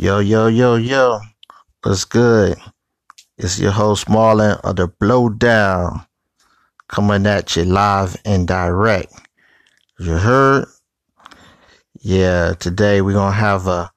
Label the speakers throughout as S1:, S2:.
S1: Yo, yo, yo, yo. What's good? It's your host Marlon of the Blowdown coming at you live and direct. You heard? Yeah, today we're gonna have a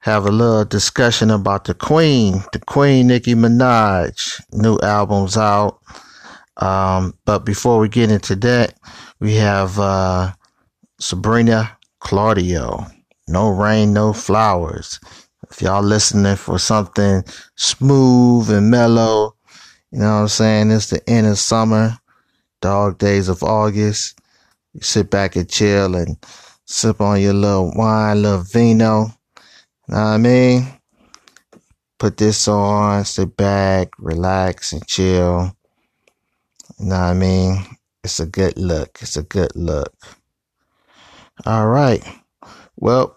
S1: have a little discussion about the Queen, the Queen Nicki Minaj. New album's out. Um, but before we get into that, we have uh, Sabrina Claudio. No rain, no flowers. If y'all listening for something smooth and mellow, you know what I'm saying? It's the end of summer, dog days of August. You sit back and chill and sip on your little wine, little vino. You know what I mean? Put this on, sit back, relax and chill. You know what I mean? It's a good look. It's a good look. All right. Well,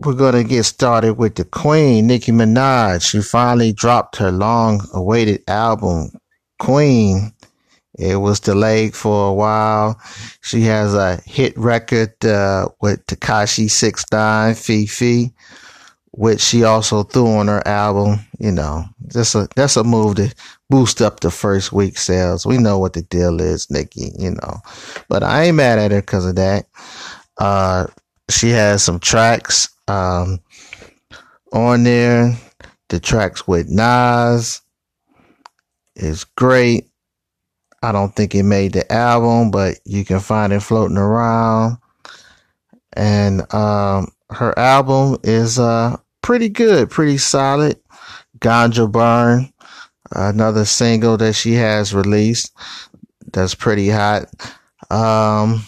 S1: we're going to get started with the Queen, Nicki Minaj. She finally dropped her long awaited album, Queen. It was delayed for a while. She has a hit record uh, with Tekashi Six Nine, FEFE, which she also threw on her album. You know, that's a that's a move to boost up the first week sales. We know what the deal is, Nicki. You know, but I ain't mad at her because of that. Uh, she has some tracks um, on there. The tracks with Nas is great. I don't think it made the album, but you can find it floating around. And um, her album is uh, pretty good, pretty solid. Ganja Burn, another single that she has released that's pretty hot. Um,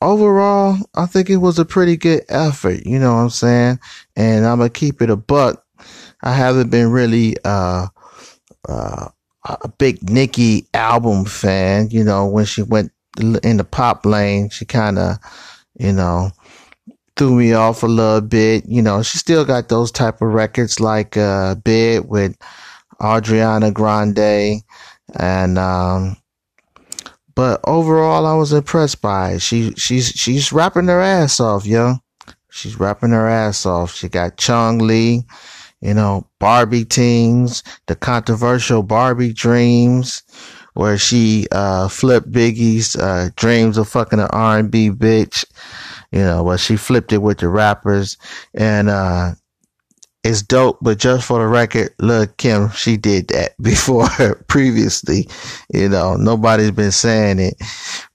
S1: overall, I think it was a pretty good effort. You know what I'm saying? And I'm gonna keep it a buck. I haven't been really uh, uh, a big Nicki album fan. You know, when she went in the pop lane, she kind of, you know, threw me off a little bit. You know, she still got those type of records like uh, Bed with Ariana Grande and um, but overall, I was impressed by it. She she's she's rapping her ass off, yo. She's rapping her ass off. She got Chun-Li, you know, Barbie Tingz, the controversial Barbie Dreams, where she uh flipped Biggie's uh dreams of fucking an R and B bitch. You know, but she flipped it with the rappers and uh it's dope, but just for the record, look, Kim, she did that before previously. You know, nobody's been saying it,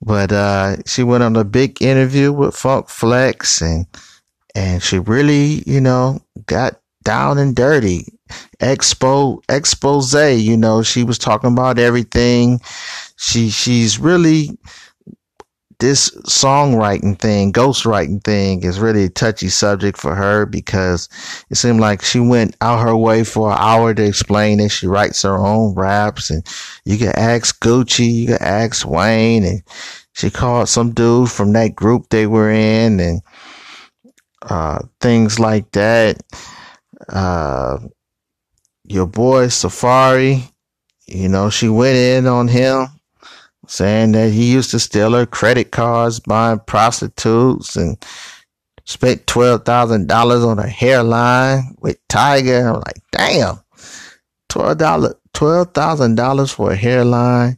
S1: but, uh, she went on a big interview with Funk Flex and, and she really, you know, got down and dirty. Expo, expose, you know, she was talking about everything. She, she's really, this songwriting thing, ghostwriting thing is really a touchy subject for her because it seemed like she went out her way for an hour to explain it. She writes her own raps and you can ask Gucci, you can ask Wayne and she called some dude from that group they were in and, uh, things like that. Uh, your boy Safaree, you know, she went in on him saying that he used to steal her credit cards, buying prostitutes, and spent twelve thousand dollars on a hairline with Tiger. I'm like, damn, twelve dollar, twelve thousand dollars for a hairline,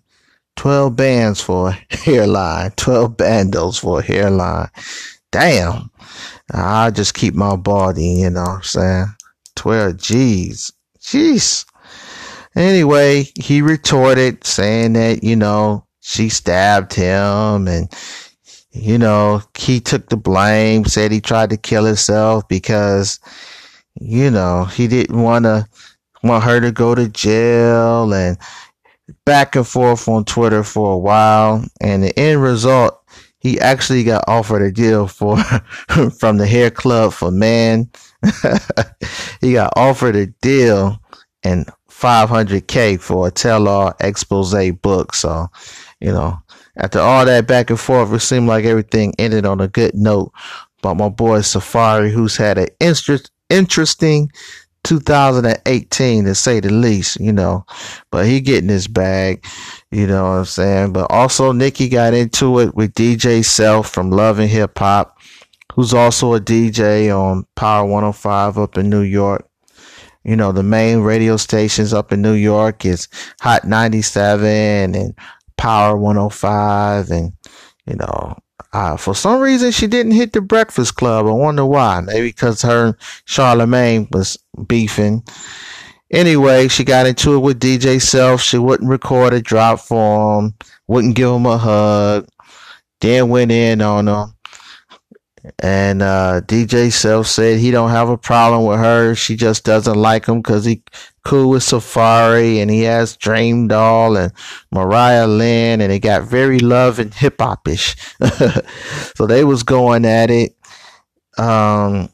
S1: twelve bands for a hairline, twelve bandos for a hairline. Damn, I just keep my body, you know what I'm saying? Twelve G's, jeez. Anyway, he retorted saying that, you know, she stabbed him and you know, he took the blame, said he tried to kill himself because, you know, he didn't want to want her to go to jail and back and forth on Twitter for a while. And the end result, he actually got offered a deal for from the hair club for men. he got offered a deal and 500k for a tell-all expose book. So you know, after all that back and forth, it seemed like everything ended on a good note. But my boy Safaree, who's had an interest, interesting 2018 to say the least, you know, but he getting his bag, you know what I'm saying? But also Nicki got into it with DJ Self from Love and Hip Hop, who's also a DJ on Power 105 up in New York. You know, the main radio stations up in New York is Hot 97 and Power 105. And, you know, uh, for some reason she didn't hit the Breakfast Club. I wonder why. Maybe because her and Charlemagne was beefing. Anyway, she got into it with DJ Self. She wouldn't record a drop for him, wouldn't give him a hug, then went in on him. And uh, DJ Self said he don't have a problem with her. She just doesn't like him because he cool with Safaree and he has DreamDoll and Mariah Lynn and it got very love and hip hopish. so they was going at it. Um,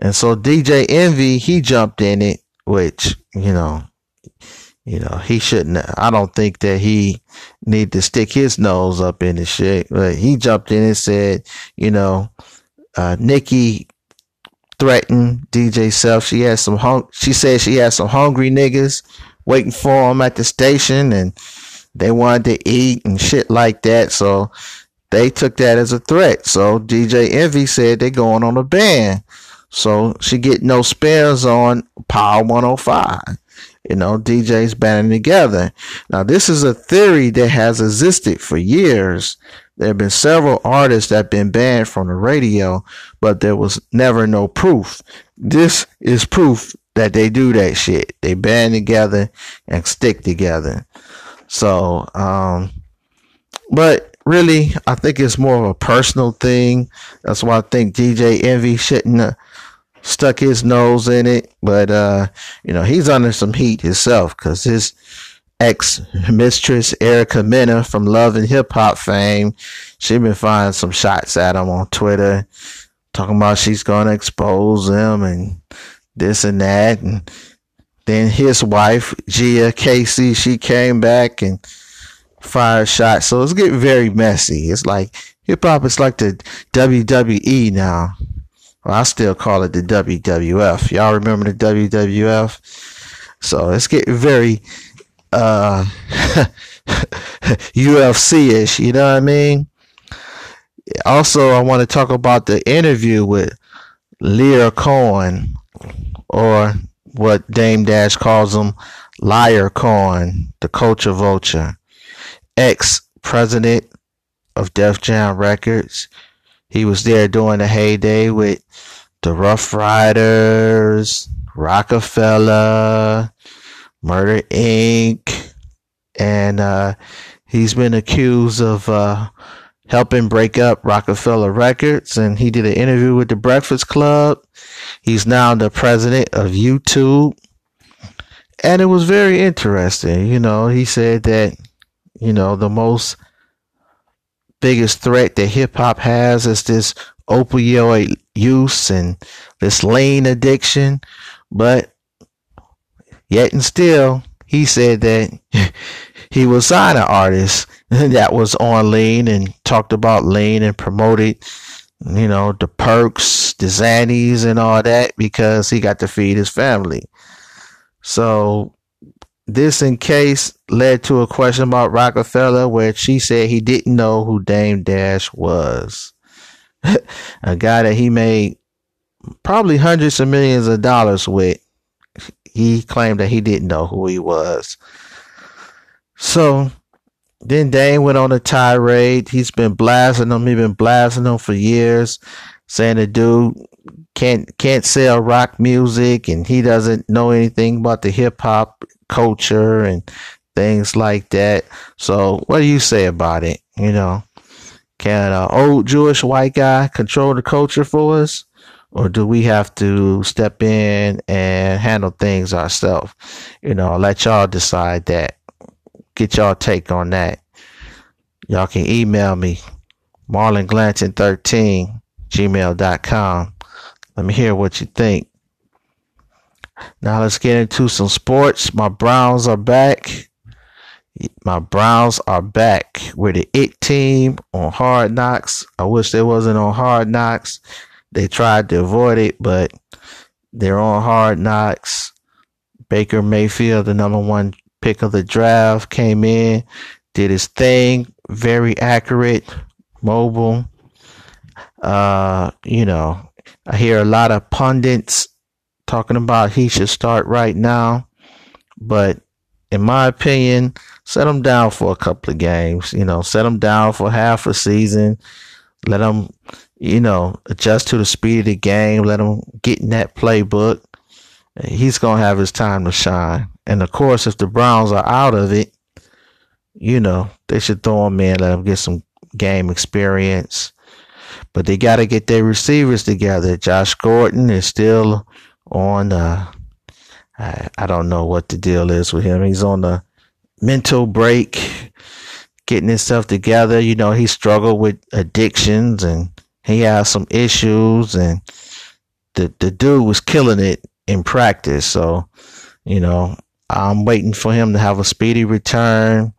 S1: and so DJ Envy he jumped in it, which you know, you know he shouldn't. I don't think that he need to stick his nose up in the shit. But he jumped in and said, you know, uh, Nicki threatened DJ Self. She had some hung- she said she had some hungry niggas waiting for him at the station and they wanted to eat and shit like that. So they took that as a threat. So DJ Envy said they're going on a ban. So she get no spares on Power 105 you know, DJs banding together. Now, this is a theory that has existed for years. There have been several artists that have been banned from the radio, but there was never no proof. This is proof that they do that shit. They band together and stick together. So, um, but really, I think it's more of a personal thing. That's why I think DJ Envy shouldn't stuck his nose in it, but uh, you know, he's under some heat himself because his ex mistress Erica Mena from Love and Hip Hop fame, she been firing some shots at him on Twitter, talking about she's gonna expose him and this and that, and then his wife Gia Casey, she came back and fired shots. So it's getting very messy. It's like hip hop is like the WWE now. Well, I still call it the WWF. Y'all remember the WWF? So let's get very uh UFC ish, you know what I mean? Also, I want to talk about the interview with Lyor Cohen, or what Dame Dash calls him, Liar Cohen, the culture vulture, ex president of Def Jam Records. He was there during the heyday with the Ruff Ryders, Roc-A-Fella, Murder Inc., and uh, he's been accused of uh, helping break up Roc-A-Fella Records. And he did an interview with the Breakfast Club. He's now the president of YouTube. And it was very interesting. You know, he said that, you know, the most biggest threat that hip hop has is this opioid use and this lean addiction. But yet and still, he said that he was sign an artist that was on lean and talked about lean and promoted, you know, the perks, the Xannies and all that because he got to feed his family. So this in case led to a question about Roc-A-Fella where she said he didn't know who Dame Dash was. a guy that he made probably hundreds of millions of dollars with. He claimed that he didn't know who he was. So then Dame went on a tirade. He's been blasting him. He's been blasting him for years, saying the dude can't can't sell rock music and he doesn't know anything about the hip hop culture and things like that. So what do you say about it? You know, can an old Jewish white guy control the culture for us? Or do we have to step in and handle things ourselves? You know, let y'all decide that. Get y'all take on that. Y'all can email me, marlonglanton13, gmail.com. Let me hear what you think. Now let's get into some sports. My Browns are back. My Browns are back. We're the it team on Hard Knocks. I wish they wasn't on Hard Knocks. They tried to avoid it, but they're on Hard Knocks. Baker Mayfield, the number one pick of the draft, came in, did his thing, very accurate, mobile. Uh, you know, I hear a lot of pundits talking about he should start right now, but in my opinion, set him down for a couple of games. You know, set him down for half a season. Let him, you know, adjust to the speed of the game. Let him get in that playbook. He's gonna have his time to shine. And of course, if the Browns are out of it, you know, they should throw him in, let him get some game experience. But they got to get their receivers together. Josh Gordon is still on. Uh, I, I don't know what the deal is with him. He's on the mental break, getting himself together. You know, he struggled with addictions and he has some issues. And the the dude was killing it in practice. So, you know, I'm waiting for him to have a speedy return.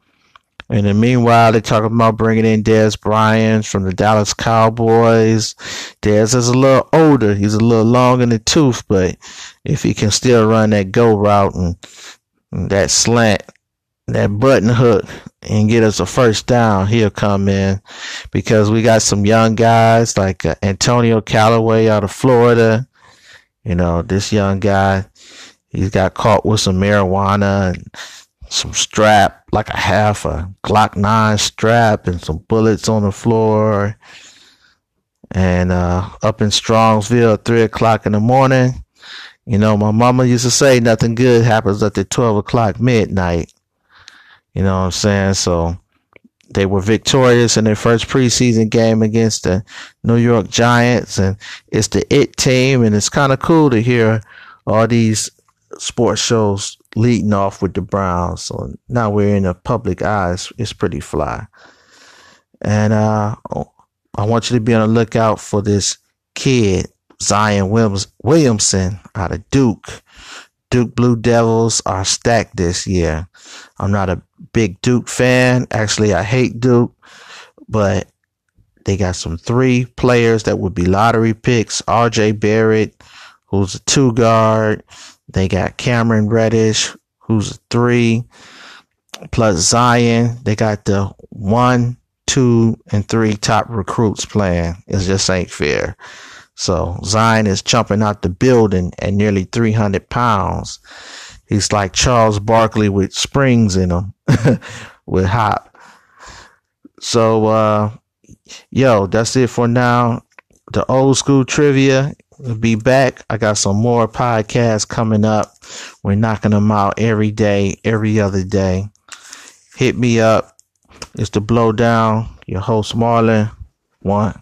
S1: And then meanwhile, they're talking about bringing in Dez Bryant from the Dallas Cowboys. Dez is a little older. He's a little long in the tooth, but if he can still run that go route and, and that slant, that button hook and get us a first down, he'll come in because we got some young guys like uh, Antonio Callaway out of Florida. You know, this young guy, he's got caught with some marijuana and some strap, like a half a Glock 9 strap and some bullets on the floor. And uh, up in Strongsville at 3 o'clock in the morning. You know, my mama used to say nothing good happens at the 12 o'clock midnight. You know what I'm saying? So they were victorious in their first preseason game against the New York Giants. And it's the IT team. And it's kind of cool to hear all these sports shows leading off with the Browns. So now we're in the public eyes. It's pretty fly. And uh, I want you to be on the lookout for this kid, Zion Williams, Williamson out of Duke. Duke Blue Devils are stacked this year. I'm not a big Duke fan. Actually, I hate Duke, but they got some three players that would be lottery picks. RJ Barrett, who's a two guard. They got Cameron Reddish, who's a three, plus Zion. They got the one, two, and three top recruits playing. It just ain't fair. So Zion is jumping out the building at nearly 300 pounds. He's like Charles Barkley with springs in him, with hop. So, uh, yo, that's it for now. The old school trivia will be back. I got some more podcasts coming up. We're knocking them out every day, every other day. Hit me up. It's the Blowdown. Your host, Marlon. One.